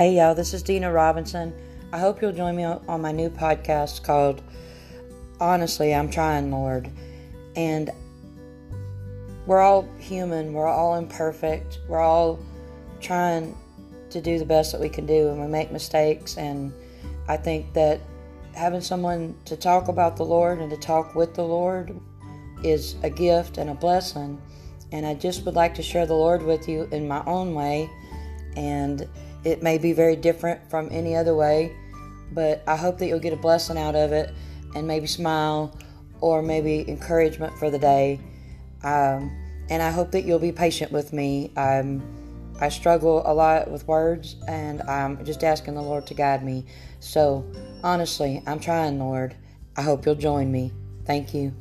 Hey, y'all, this is Dina Robinson. I hope you'll join me on my new podcast called Honestly, I'm Trying, Lord. And we're all human, we're all imperfect, we're all trying to do the best that we can do, and we make mistakes. And I think that having someone to talk about the Lord and to talk with the Lord is a gift and a blessing. And I just would like to share the Lord with you in my own way. And it may be very different from any other way, but I hope that you'll get a blessing out of it and maybe smile or maybe encouragement for the day. Um, and I hope that you'll be patient with me. Um, I struggle a lot with words, and I'm just asking the Lord to guide me. So, honestly, I'm trying, Lord. I hope you'll join me. Thank you.